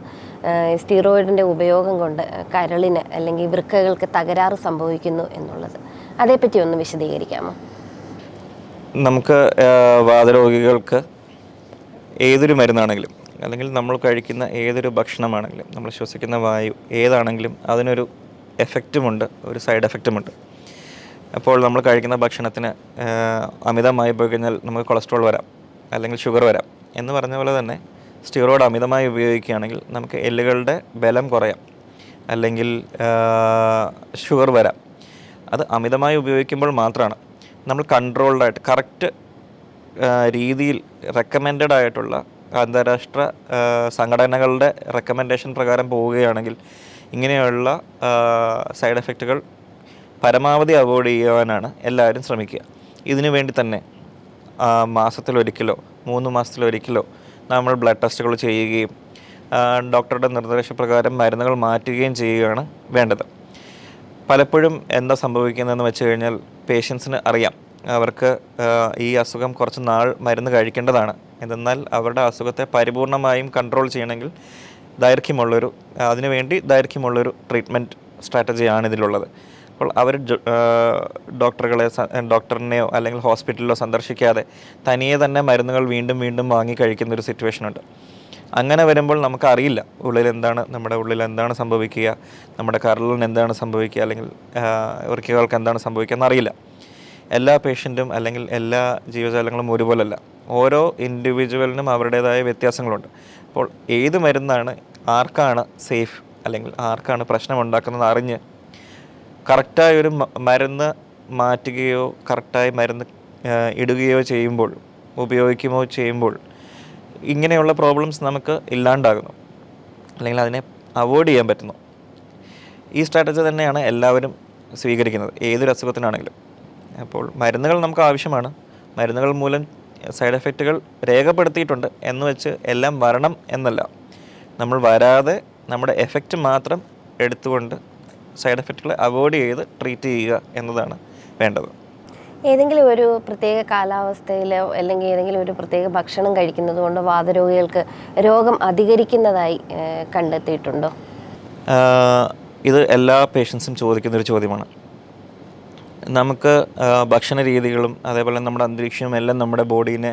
സ്റ്റിറോയിഡിന്റെ ഉപയോഗം കൊണ്ട് കരളിന് അല്ലെങ്കിൽ വൃക്കകൾക്ക് തകരാറ് സംഭവിക്കുന്നു എന്നുള്ളത്. അതേപ്പറ്റി ഒന്ന് വിശദീകരിക്കാമോ? നമുക്ക് വാതരോഗികൾക്ക് ഏതൊരു മരുന്നാണെങ്കിലും അല്ലെങ്കിൽ നമ്മൾ കഴിക്കുന്ന ഏതൊരു ഭക്ഷണമാണെങ്കിലും നമ്മൾ ശ്വസിക്കുന്ന വായു ഏതാണെങ്കിലും അതിനൊരു എഫക്റ്റുമുണ്ട് ഒരു സൈഡ് എഫക്റ്റുമുണ്ട് അപ്പോൾ നമ്മൾ കഴിക്കുന്ന ഭക്ഷണത്തിന് അമിതമായി പോയി കഴിഞ്ഞാൽ നമുക്ക് കൊളസ്ട്രോൾ വരാം അല്ലെങ്കിൽ ഷുഗർ വരാം എന്ന് പറഞ്ഞ പോലെ തന്നെ സ്റ്റീറോയിഡ് അമിതമായി ഉപയോഗിക്കുകയാണെങ്കിൽ നമുക്ക് എല്ലുകളുടെ ബലം കുറയാം അല്ലെങ്കിൽ ഷുഗർ വരാം. അത് അമിതമായി ഉപയോഗിക്കുമ്പോൾ മാത്രമാണ് നമ്മൾ കൺട്രോൾഡായിട്ട് കറക്റ്റ് രീതിയിൽ റെക്കമെൻഡഡ് ആയിട്ടുള്ള അന്താരാഷ്ട്ര സംഘടനകളുടെ റെക്കമെൻഡേഷൻ പ്രകാരം പോവുകയാണെങ്കിൽ ഇങ്ങനെയുള്ള സൈഡ് എഫക്റ്റുകൾ പരമാവധി അവോയ്ഡ് ചെയ്യുവാനാണ് എല്ലാവരും ശ്രമിക്കുക. ഇതിനു വേണ്ടി തന്നെ മാസത്തിലൊരിക്കലോ മൂന്ന് മാസത്തിലൊരിക്കലോ നമ്മൾ ബ്ലഡ് ടെസ്റ്റുകൾ ചെയ്യുകയും ഡോക്ടറുടെ നിർദ്ദേശപ്രകാരം മരുന്നുകൾ മാറ്റുകയും ചെയ്യുകയാണ് വേണ്ടത്. പലപ്പോഴും എന്താ സംഭവിക്കുന്നതെന്ന് വെച്ച് കഴിഞ്ഞാൽ പേഷ്യൻസിന് അറിയാം. അവർക്ക് ഈ അസുഖം കുറച്ച് നാൾ മരുന്ന് കഴിക്കേണ്ടതാണ്. എന്നാൽ അവരുടെ അസുഖത്തെ പരിപൂർണമായും കൺട്രോൾ ചെയ്യണമെങ്കിൽ ദൈർഘ്യമുള്ളൊരു അതിനുവേണ്ടി ദൈർഘ്യമുള്ളൊരു ട്രീറ്റ്മെന്റ് സ്ട്രാറ്റജിയാണ് ഇതിലുള്ളത്. അപ്പോൾ അവർ ഡോക്ടറുകളെ ഡോക്ടറിനെയോ അല്ലെങ്കിൽ ഹോസ്പിറ്റലിലോ സന്ദർശിക്കാതെ തനിയെ തന്നെ മരുന്നുകൾ വീണ്ടും വീണ്ടും വാങ്ങി കഴിക്കുന്ന ഒരു സിറ്റുവേഷൻ ഉണ്ട്. അങ്ങനെ വരുമ്പോൾ നമുക്കറിയില്ല ഉള്ളിൽ എന്താണ് നമ്മുടെ ഉള്ളിൽ എന്താണ് സംഭവിക്കുക നമ്മുടെ കരളിന് എന്താണ് സംഭവിക്കുക അല്ലെങ്കിൽ വൃക്കകൾക്ക് എന്താണ് സംഭവിക്കുക എന്നറിയില്ല. എല്ലാ പേഷ്യന്റും അല്ലെങ്കിൽ എല്ലാ ജീവജാലങ്ങളും ഒരുപോലല്ല. ഓരോ ഇൻഡിവിജ്വലിനും അവരുടേതായ വ്യത്യാസങ്ങളുണ്ട്. അപ്പോൾ ഏത് മരുന്നാണ് ആർക്കാണ് സേഫ് അല്ലെങ്കിൽ ആർക്കാണ് പ്രശ്നം ഉണ്ടാക്കുന്നത് അറിഞ്ഞ് കറക്റ്റായ ഒരു മരുന്ന് മാറ്റുകയോ കറക്റ്റായി മരുന്ന് ഇടുകയോ ചെയ്യുമ്പോൾ ഉപയോഗിക്കുകയോ ചെയ്യുമ്പോൾ ഇങ്ങനെയുള്ള പ്രോബ്ലംസ് നമുക്ക് ഇല്ലാണ്ടാകുന്നു. അല്ലെങ്കിൽ അതിനെ അവോയ്ഡ് ചെയ്യാൻ പറ്റുന്നു. ഈ സ്ട്രാറ്റജി തന്നെയാണ് എല്ലാവരും സ്വീകരിക്കുന്നത് ഏതൊരു അസുഖത്തിനാണെങ്കിലും. അപ്പോൾ മരുന്നുകൾ നമുക്ക് ആവശ്യമാണ്. മരുന്നുകൾ മൂലം സൈഡ് എഫക്റ്റുകൾ രേഖപ്പെടുത്തിയിട്ടുണ്ട് എന്ന് വെച്ച് എല്ലാം വരണം എന്നല്ല. നമ്മൾ വരാതെ നമ്മുടെ എഫക്റ്റ് മാത്രം എടുത്തുകൊണ്ട് സൈഡ് എഫക്റ്റുകൾ അവോയ്ഡ് ചെയ്ത് ട്രീറ്റ് ചെയ്യുക എന്നതാണ് വേണ്ടത്. ഏതെങ്കിലും ഒരു പ്രത്യേക കാലാവസ്ഥയിൽ അല്ലെങ്കിൽ ഏതെങ്കിലും ഒരു പ്രത്യേക ഭക്ഷണം കഴിക്കുന്നത് കൊണ്ട് വാതരോഗികൾക്ക് രോഗം അധികരിക്കുന്നതായി കണ്ടെത്തിയിട്ടുണ്ടോ? ഇത് എല്ലാ പേഷ്യൻസും ചോദിക്കുന്ന ഒരു ചോദ്യമാണ്. നമുക്ക് ഭക്ഷണ രീതികളും അതേപോലെ നമ്മുടെ അന്തരീക്ഷവും എല്ലാം നമ്മുടെ ബോഡീനെ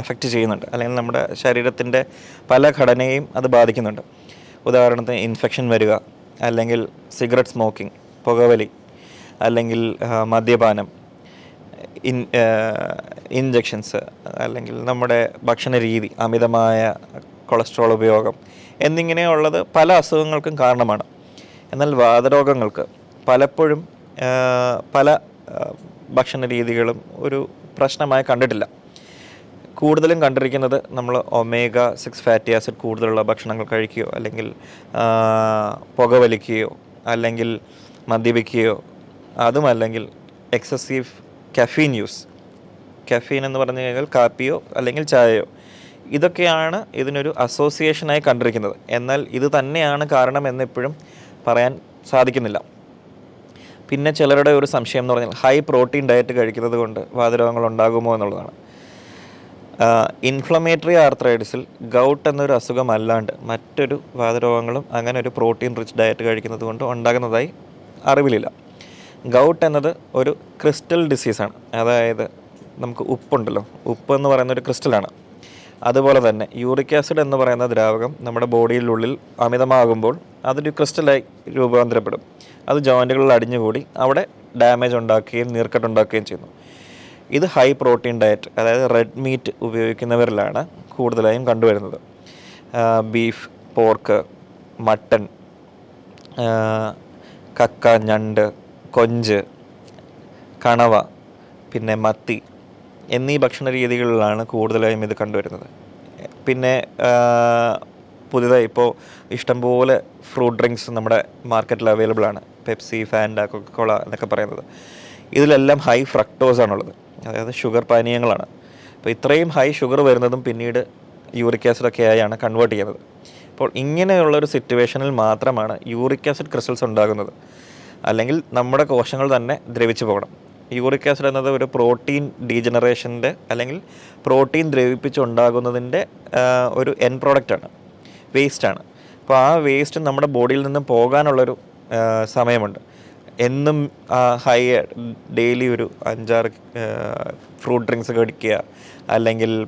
എഫക്റ്റ് ചെയ്യുന്നുണ്ട്. അല്ലെങ്കിൽ നമ്മുടെ ശരീരത്തിന്റെ പല ഘടനയും അത് ബാധിക്കുന്നുണ്ട്. ഉദാഹരണത്തിന് ഇൻഫെക്ഷൻ വരിക അല്ലെങ്കിൽ സിഗരറ്റ് സ്മോക്കിംഗ് പുകവലി അല്ലെങ്കിൽ മദ്യപാനം ഇൻ ഇഞ്ചക്ഷൻസ് അല്ലെങ്കിൽ നമ്മുടെ ഭക്ഷണ രീതി അമിതമായ കൊളസ്ട്രോൾ ഉപയോഗം എന്നിങ്ങനെയുള്ളത് പല അസുഖങ്ങൾക്കും കാരണമാണ്. എന്നാൽ വാതരോഗങ്ങൾക്ക് പലപ്പോഴും പല ഭക്ഷണ രീതികളും ഒരു പ്രശ്നമായി കണ്ടിട്ടില്ല. കൂടുതലും കണ്ടിരിക്കുന്നത് നമ്മൾ ഒമേഗ സിക്സ് ഫാറ്റി ആസിഡ് കൂടുതലുള്ള ഭക്ഷണങ്ങൾ കഴിക്കുകയോ അല്ലെങ്കിൽ പുകവലിക്കുകയോ അല്ലെങ്കിൽ മദ്യപിക്കുകയോ അതുമല്ലെങ്കിൽ എക്സസീവ് കഫീൻ യൂസ് കഫീൻ എന്ന് പറഞ്ഞു കഴിഞ്ഞാൽ കാപ്പിയോ അല്ലെങ്കിൽ ചായയോ. ഇതൊക്കെയാണ് ഇതിനൊരു അസോസിയേഷനായി കണ്ടിരിക്കുന്നത്. എന്നാൽ ഇത് തന്നെയാണ് കാരണം എന്നെപ്പോഴും പറയാൻ സാധിക്കുന്നില്ല. പിന്നെ ചിലരുടെ ഒരു സംശയം എന്ന് പറഞ്ഞാൽ ഹൈ പ്രോട്ടീൻ ഡയറ്റ് കഴിക്കുന്നത് കൊണ്ട് വാതരോഗങ്ങൾ ഉണ്ടാകുമോ എന്നുള്ളതാണ്. ഇൻഫ്ലമേറ്ററി ആർത്രൈറ്റിസിൽ ഗൗട്ട് എന്നൊരു അസുഖം അല്ലാണ്ട് മറ്റൊരു വാതരോഗങ്ങളും അങ്ങനെ ഒരു പ്രോട്ടീൻ റിച്ച് ഡയറ്റ് കഴിക്കുന്നത് കൊണ്ട് ഉണ്ടാകുന്നതായി അറിവിലില്ല. ഗൗട്ട് എന്നത് ഒരു ക്രിസ്റ്റൽ ഡിസീസാണ് അതായത് നമുക്ക് ഉപ്പുണ്ടല്ലോ. ഉപ്പ് എന്ന് പറയുന്ന ഒരു ക്രിസ്റ്റലാണ് അതുപോലെ തന്നെ യൂറിക് ആസിഡ് എന്ന് പറയുന്ന ദ്രാവകം നമ്മുടെ ബോഡിയിലുള്ളിൽ അമിതമാകുമ്പോൾ അതൊരു ക്രിസ്റ്റലായി രൂപാന്തരപ്പെടും. അത് ജോയിന്റുകളിൽ അടിഞ്ഞുകൂടി അവിടെ ഡാമേജ് ഉണ്ടാക്കുകയും നീർക്കെട്ടുണ്ടാക്കുകയും ചെയ്യുന്നു. ഇത് ഹൈ പ്രോട്ടീൻ ഡയറ്റ് അതായത് റെഡ് മീറ്റ് ഉപയോഗിക്കുന്നവരിലാണ് കൂടുതലായും കണ്ടുവരുന്നത്. ബീഫ് പോർക്ക് മട്ടൺ കക്ക ഞണ്ട് കൊഞ്ച് കണവ പിന്നെ മത്തി എന്നീ ഭക്ഷണ രീതികളിലാണ് കൂടുതലായും ഇത് കണ്ടുവരുന്നത്. പിന്നെ പുതിയതായി ഇപ്പോൾ ഇഷ്ടംപോലെ ഫ്രൂട്ട് ഡ്രിങ്ക്സ് നമ്മുടെ മാർക്കറ്റിൽ അവൈലബിൾ ആണ്. പെപ്സി ഫാൻഡ കൊക്കോള എന്നൊക്കെ പറയുന്നത്. ഇതിലെല്ലാം ഹൈ ഫ്രക്ടോസ് ആണുള്ളത്. അതായത് ഷുഗർ പാനീയങ്ങളാണ്. അപ്പോൾ ഇത്രയും ഹൈ ഷുഗർ വരുന്നതും പിന്നീട് യൂറിക് ആസിഡൊക്കെ ആയാണ് കൺവേർട്ട് ചെയ്യുന്നത്. അപ്പോൾ ഇങ്ങനെയുള്ള ഒരു സിറ്റുവേഷനിൽ മാത്രമാണ് യൂറിക് ആസിഡ് ക്രിസ്റ്റൽസ് ഉണ്ടാകുന്നത്. അല്ലെങ്കിൽ നമ്മുടെ കോശങ്ങൾ തന്നെ ദ്രവിച്ചു പോകണം. യൂറിക് ആസിഡ് എന്നത് ഒരു പ്രോട്ടീൻ ഡീജനറേഷന്റെ അല്ലെങ്കിൽ പ്രോട്ടീൻ ദ്രവിപ്പിച്ചുണ്ടാകുന്നതിന്റെ ഒരു എൻ പ്രോഡക്റ്റാണ് വേസ്റ്റാണ് അപ്പോൾ ആ വേസ്റ്റ് നമ്മുടെ ബോഡിയിൽ നിന്നും പോകാനുള്ളൊരു സമയമുണ്ട്. എന്നും ഹൈ ഡെയിലി ഒരു അഞ്ചാറ് ഫ്രൂട്ട് ഡ്രിങ്ക്സ് കഴിക്കുക അല്ലെങ്കിൽ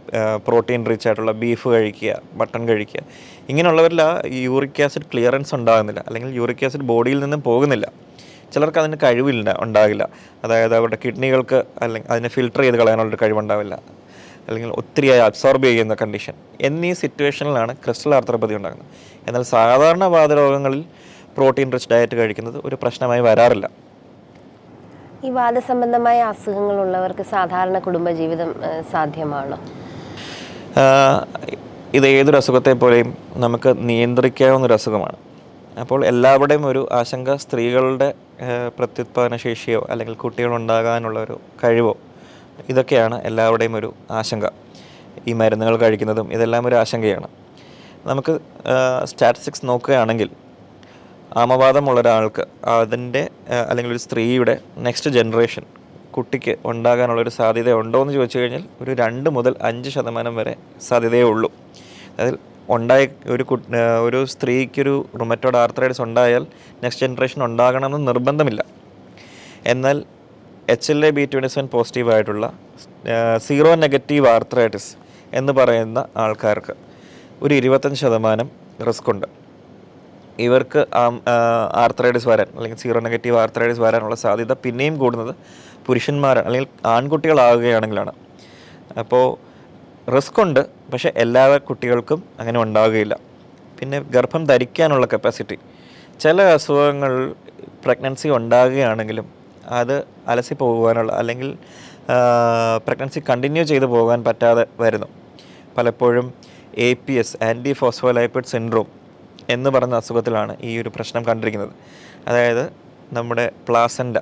പ്രോട്ടീൻ റിച്ച് ആയിട്ടുള്ള ബീഫ് കഴിക്കുക മട്ടൺ കഴിക്കുക. ഇങ്ങനെയുള്ളവരിൽ ആ യൂറിക് ആസിഡ് ക്ലിയറൻസ് ഉണ്ടാകുന്നില്ല. അല്ലെങ്കിൽ യൂറിക് ആസിഡ് ബോഡിയിൽ നിന്നും പോകുന്നില്ല. ചിലർക്ക് അതിന് കഴിവില്ല ഉണ്ടാകില്ല. അതായത് അവരുടെ കിഡ്നികൾക്ക് അല്ലെങ്കിൽ അതിനെ ഫിൽട്ടർ ചെയ്ത് കളയാനുള്ളൊരു കഴിവുണ്ടാവില്ല. അല്ലെങ്കിൽ ഒത്തിരിയായി അബ്സോർബ് ചെയ്യുന്ന കണ്ടീഷൻ. എന്നീ സിറ്റുവേഷനിലാണ് ക്രിസ്റ്റൽ ആർത്രപ്പതി ഉണ്ടാകുന്നത്. എന്നാൽ സാധാരണ വാതരോഗങ്ങളിൽ പ്രോട്ടീൻ റിച്ച് ഡയറ്റ് കഴിക്കുന്നത് ഒരു പ്രശ്നമായി വരാറില്ല. ഈ വാദസംബന്ധമായ അസുഖങ്ങളുള്ളവർക്ക് സാധാരണ കുടുംബജീവിതം സാധ്യമാണ്? ഇത് ഏതൊരു അസുഖത്തെ പോലെയും നമുക്ക് നിയന്ത്രിക്കാവുന്ന ഒരു അസുഖമാണ്. അപ്പോൾ എല്ലാവരുടെയും ഒരു ആശങ്ക സ്ത്രീകളുടെ പ്രത്യുത്പാദന ശേഷിയോ അല്ലെങ്കിൽ കുട്ടികളുണ്ടാകാനുള്ള ഒരു കഴിവോ ഇതൊക്കെയാണ് എല്ലാവരുടെയും ഒരു ആശങ്ക. ഈ മരുന്നുകൾ കഴിക്കുന്നതും ഇതെല്ലാം ഒരു ആശങ്കയാണ്. നമുക്ക് സ്റ്റാറ്റിസ്റ്റിക്സ് നോക്കുകയാണെങ്കിൽ ആമവാദമുള്ള ഒരാൾക്ക് അതിന്റെ അല്ലെങ്കിൽ ഒരു സ്ത്രീയുടെ നെക്സ്റ്റ് ജനറേഷൻ കുട്ടിക്ക് ഉണ്ടാകാനുള്ളൊരു സാധ്യത ഉണ്ടോ എന്ന് ചോദിച്ചു കഴിഞ്ഞാൽ ഒരു രണ്ട് മുതൽ അഞ്ച് ശതമാനം വരെ സാധ്യതയേ ഉള്ളൂ. അതിൽ ഉണ്ടായ ഒരു ഒരു സ്ത്രീക്കൊരു റുമറ്റോഡ് ആർത്രൈഡ്സ് ഉണ്ടായാൽ നെക്സ്റ്റ് ജനറേഷൻ ഉണ്ടാകണമെന്ന് നിർബന്ധമില്ല. എന്നാൽ H L A B twenty seven positive ആയിട്ടുള്ള സീറോ നെഗറ്റീവ് ആർത്രൈറ്റിസ് എന്ന് പറയുന്ന ആൾക്കാർക്ക് ഒരു ഇരുപത്തഞ്ച് ശതമാനം റിസ്ക് ഉണ്ട്. ഇവർക്ക് ആർത്രൈഡിസ് വരാൻ അല്ലെങ്കിൽ സീറോ നെഗറ്റീവ് ആർത്രൈഡിസ് വരാനുള്ള സാധ്യത പിന്നെയും കൂടുന്നത് പുരുഷന്മാരാണ് അല്ലെങ്കിൽ ആൺകുട്ടികളാവുകയാണെങ്കിലാണ് അപ്പോൾ റിസ്ക് ഉണ്ട് പക്ഷേ എല്ലാ കുട്ടികൾക്കും അങ്ങനെ ഉണ്ടാവുകയില്ല. പിന്നെ ഗർഭം ധരിക്കാനുള്ള കപ്പാസിറ്റി ചില അസുഖങ്ങൾ പ്രഗ്നൻസി ഉണ്ടാകുകയാണെങ്കിലും അത് അലസി പോകുവാനുള്ള അല്ലെങ്കിൽ പ്രഗ്നൻസി കണ്ടിന്യൂ ചെയ്തു പോകാൻ പറ്റാതെ വരുന്നു. പലപ്പോഴും A P S antiphospholipid syndrome എന്ന് പറയുന്ന അസുഖത്തിലാണ് ഈ ഒരു പ്രശ്നം കണ്ടിരിക്കുന്നത്. അതായത് നമ്മുടെ പ്ലാസന്റ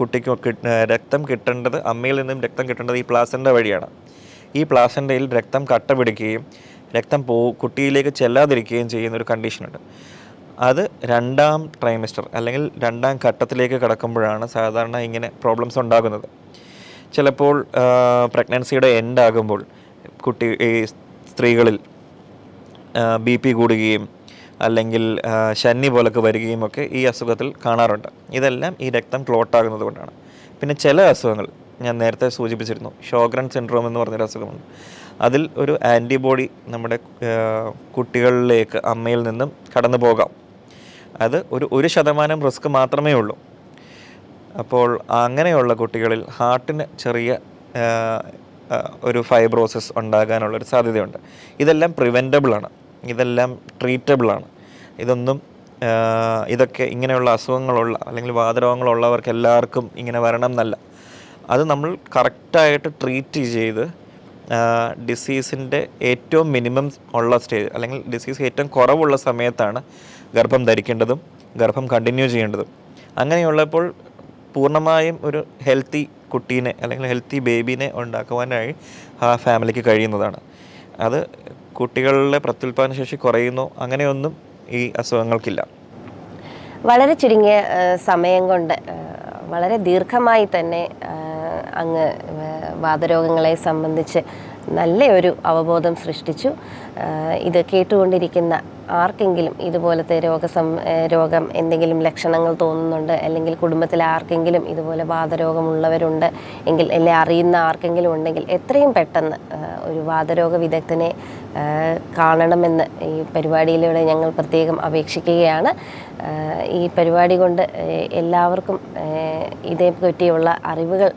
കുട്ടിക്ക് രക്തം കിട്ടേണ്ടത് അമ്മയിൽ നിന്നും രക്തം കിട്ടേണ്ടത് ഈ പ്ലാസന്റ വഴിയാണ്. ഈ പ്ലാസന്റയിൽ രക്തം കട്ട പിടിക്കുകയും രക്തം പോ കുട്ടിയിലേക്ക് ചെല്ലാതിരിക്കുകയും ചെയ്യുന്ന ഒരു കണ്ടീഷനുണ്ട്. അത് രണ്ടാം ട്രൈമിസ്റ്റർ അല്ലെങ്കിൽ രണ്ടാം ഘട്ടത്തിലേക്ക് കടക്കുമ്പോഴാണ് സാധാരണ ഇങ്ങനെ പ്രോബ്ലംസ് ഉണ്ടാകുന്നത്. ചിലപ്പോൾ പ്രഗ്നൻസിയുടെ എൻഡ് ആകുമ്പോൾ കുട്ടി ഈ സ്ത്രീകളിൽ ബി പി കൂടുകയും അല്ലെങ്കിൽ ശനി പോലൊക്കെ വരികയും ഒക്കെ ഈ അസുഖത്തിൽ കാണാറുണ്ട്. ഇതെല്ലാം ഈ രക്തം ക്ലോട്ടാകുന്നത് കൊണ്ടാണ്. പിന്നെ ചില അസുഖങ്ങൾ ഞാൻ നേരത്തെ സൂചിപ്പിച്ചിരുന്നു ഷോഗ്രൻ സിൻഡ്രോം എന്ന് പറഞ്ഞൊരു അസുഖമുണ്ട്. അതിൽ ഒരു ആന്റിബോഡി നമ്മുടെ കുട്ടികളിലേക്ക് അമ്മയിൽ നിന്നും കടന്നു പോകാം. അത് ഒരു ഒരു ശതമാനം റിസ്ക് മാത്രമേ ഉള്ളൂ. അപ്പോൾ അങ്ങനെയുള്ള കുട്ടികളിൽ ഹാർട്ടിന് ചെറിയ ഒരു ഫൈബ്രോസിസ് ഉണ്ടാകാനുള്ളൊരു സാധ്യതയുണ്ട്. ഇതെല്ലാം പ്രിവെന്റബിൾ ആണ് ഇതെല്ലാം ട്രീറ്റബിളാണ്. ഇതൊന്നും ഇതൊക്കെ ഇങ്ങനെയുള്ള അസുഖങ്ങളുള്ള അല്ലെങ്കിൽ വാതരോഗങ്ങളുള്ളവർക്ക് എല്ലാവർക്കും ഇങ്ങനെ വരണം എന്നല്ല. അത് നമ്മൾ കറക്റ്റായിട്ട് ട്രീറ്റ് ചെയ്ത് ഡിസീസിന്റെ ഏറ്റവും മിനിമം ഉള്ള സ്റ്റേജ് അല്ലെങ്കിൽ ഡിസീസ് ഏറ്റവും കുറവുള്ള സമയത്താണ് ഗർഭം ധരിക്കേണ്ടതും ഗർഭം കണ്ടിന്യൂ ചെയ്യേണ്ടതും. അങ്ങനെയുള്ളപ്പോൾ പൂർണമായും ഒരു ഹെൽത്തി കുട്ടീനെ അല്ലെങ്കിൽ ഹെൽത്തി ബേബീനെ ഉണ്ടാക്കുവാനായി ആ ഫാമിലിക്ക് കഴിയുന്നതാണ്. അത് കുട്ടികളുടെ പ്രത്യുൽപാദന ശേഷി കുറയുന്നു. അങ്ങനെയൊന്നും ഈ അസുഖങ്ങൾക്കില്ല. വളരെ ചുരുങ്ങിയ സമയം കൊണ്ട് വളരെ ദീർഘമായി തന്നെ അങ്ങ് വാതരോഗങ്ങളെ സംബന്ധിച്ച് നല്ല ഒരു അവബോധം സൃഷ്ടിച്ചു. ഇത് കേട്ടുകൊണ്ടിരിക്കുന്ന ആർക്കെങ്കിലും ഇതുപോലത്തെ രോഗസം രോഗം എന്തെങ്കിലും ലക്ഷണങ്ങൾ തോന്നുന്നുണ്ട് അല്ലെങ്കിൽ കുടുംബത്തിൽ ആർക്കെങ്കിലും ഇതുപോലെ വാതരോഗമുള്ളവരുണ്ട് എങ്കിൽ അല്ലെ അറിയുന്ന ആർക്കെങ്കിലും ഉണ്ടെങ്കിൽ എത്രയും പെട്ടെന്ന് ഒരു വാദരോഗ വിദഗ്ധനെ കാണണമെന്ന് ഈ പരിപാടിയിലൂടെ ഞങ്ങൾ പ്രത്യേകം അപേക്ഷിക്കുകയാണ്. ഈ പരിപാടി കൊണ്ട് എല്ലാവർക്കും ഇതേ പറ്റിയുള്ള അറിവുകൾ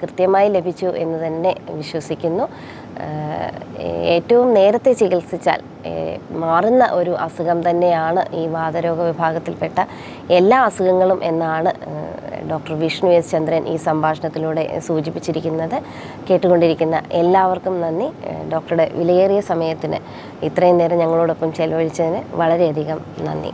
കൃത്യമായി ലഭിച്ചു എന്ന് തന്നെ വിശ്വസിക്കുന്നു. ഏറ്റവും നേരത്തെ ചികിത്സിച്ചാൽ മാറുന്ന ഒരു അസുഖം തന്നെയാണ് ഈ വാതരോഗ വിഭാഗത്തിൽപ്പെട്ട എല്ലാ അസുഖങ്ങളും എന്നാണ് ഡോക്ടർ വിഷ്ണു എസ് ചന്ദ്രൻ ഈ സംഭാഷണത്തിലൂടെ സൂചിപ്പിച്ചിരിക്കുന്നത്. കേട്ടുകൊണ്ടിരിക്കുന്ന എല്ലാവർക്കും നന്ദി. ഡോക്ടറുടെ വിലയേറിയ സമയത്തിന് ഇത്രയും നേരം ഞങ്ങളോടൊപ്പം ചെലവഴിച്ചതിന് വളരെയധികം നന്ദി.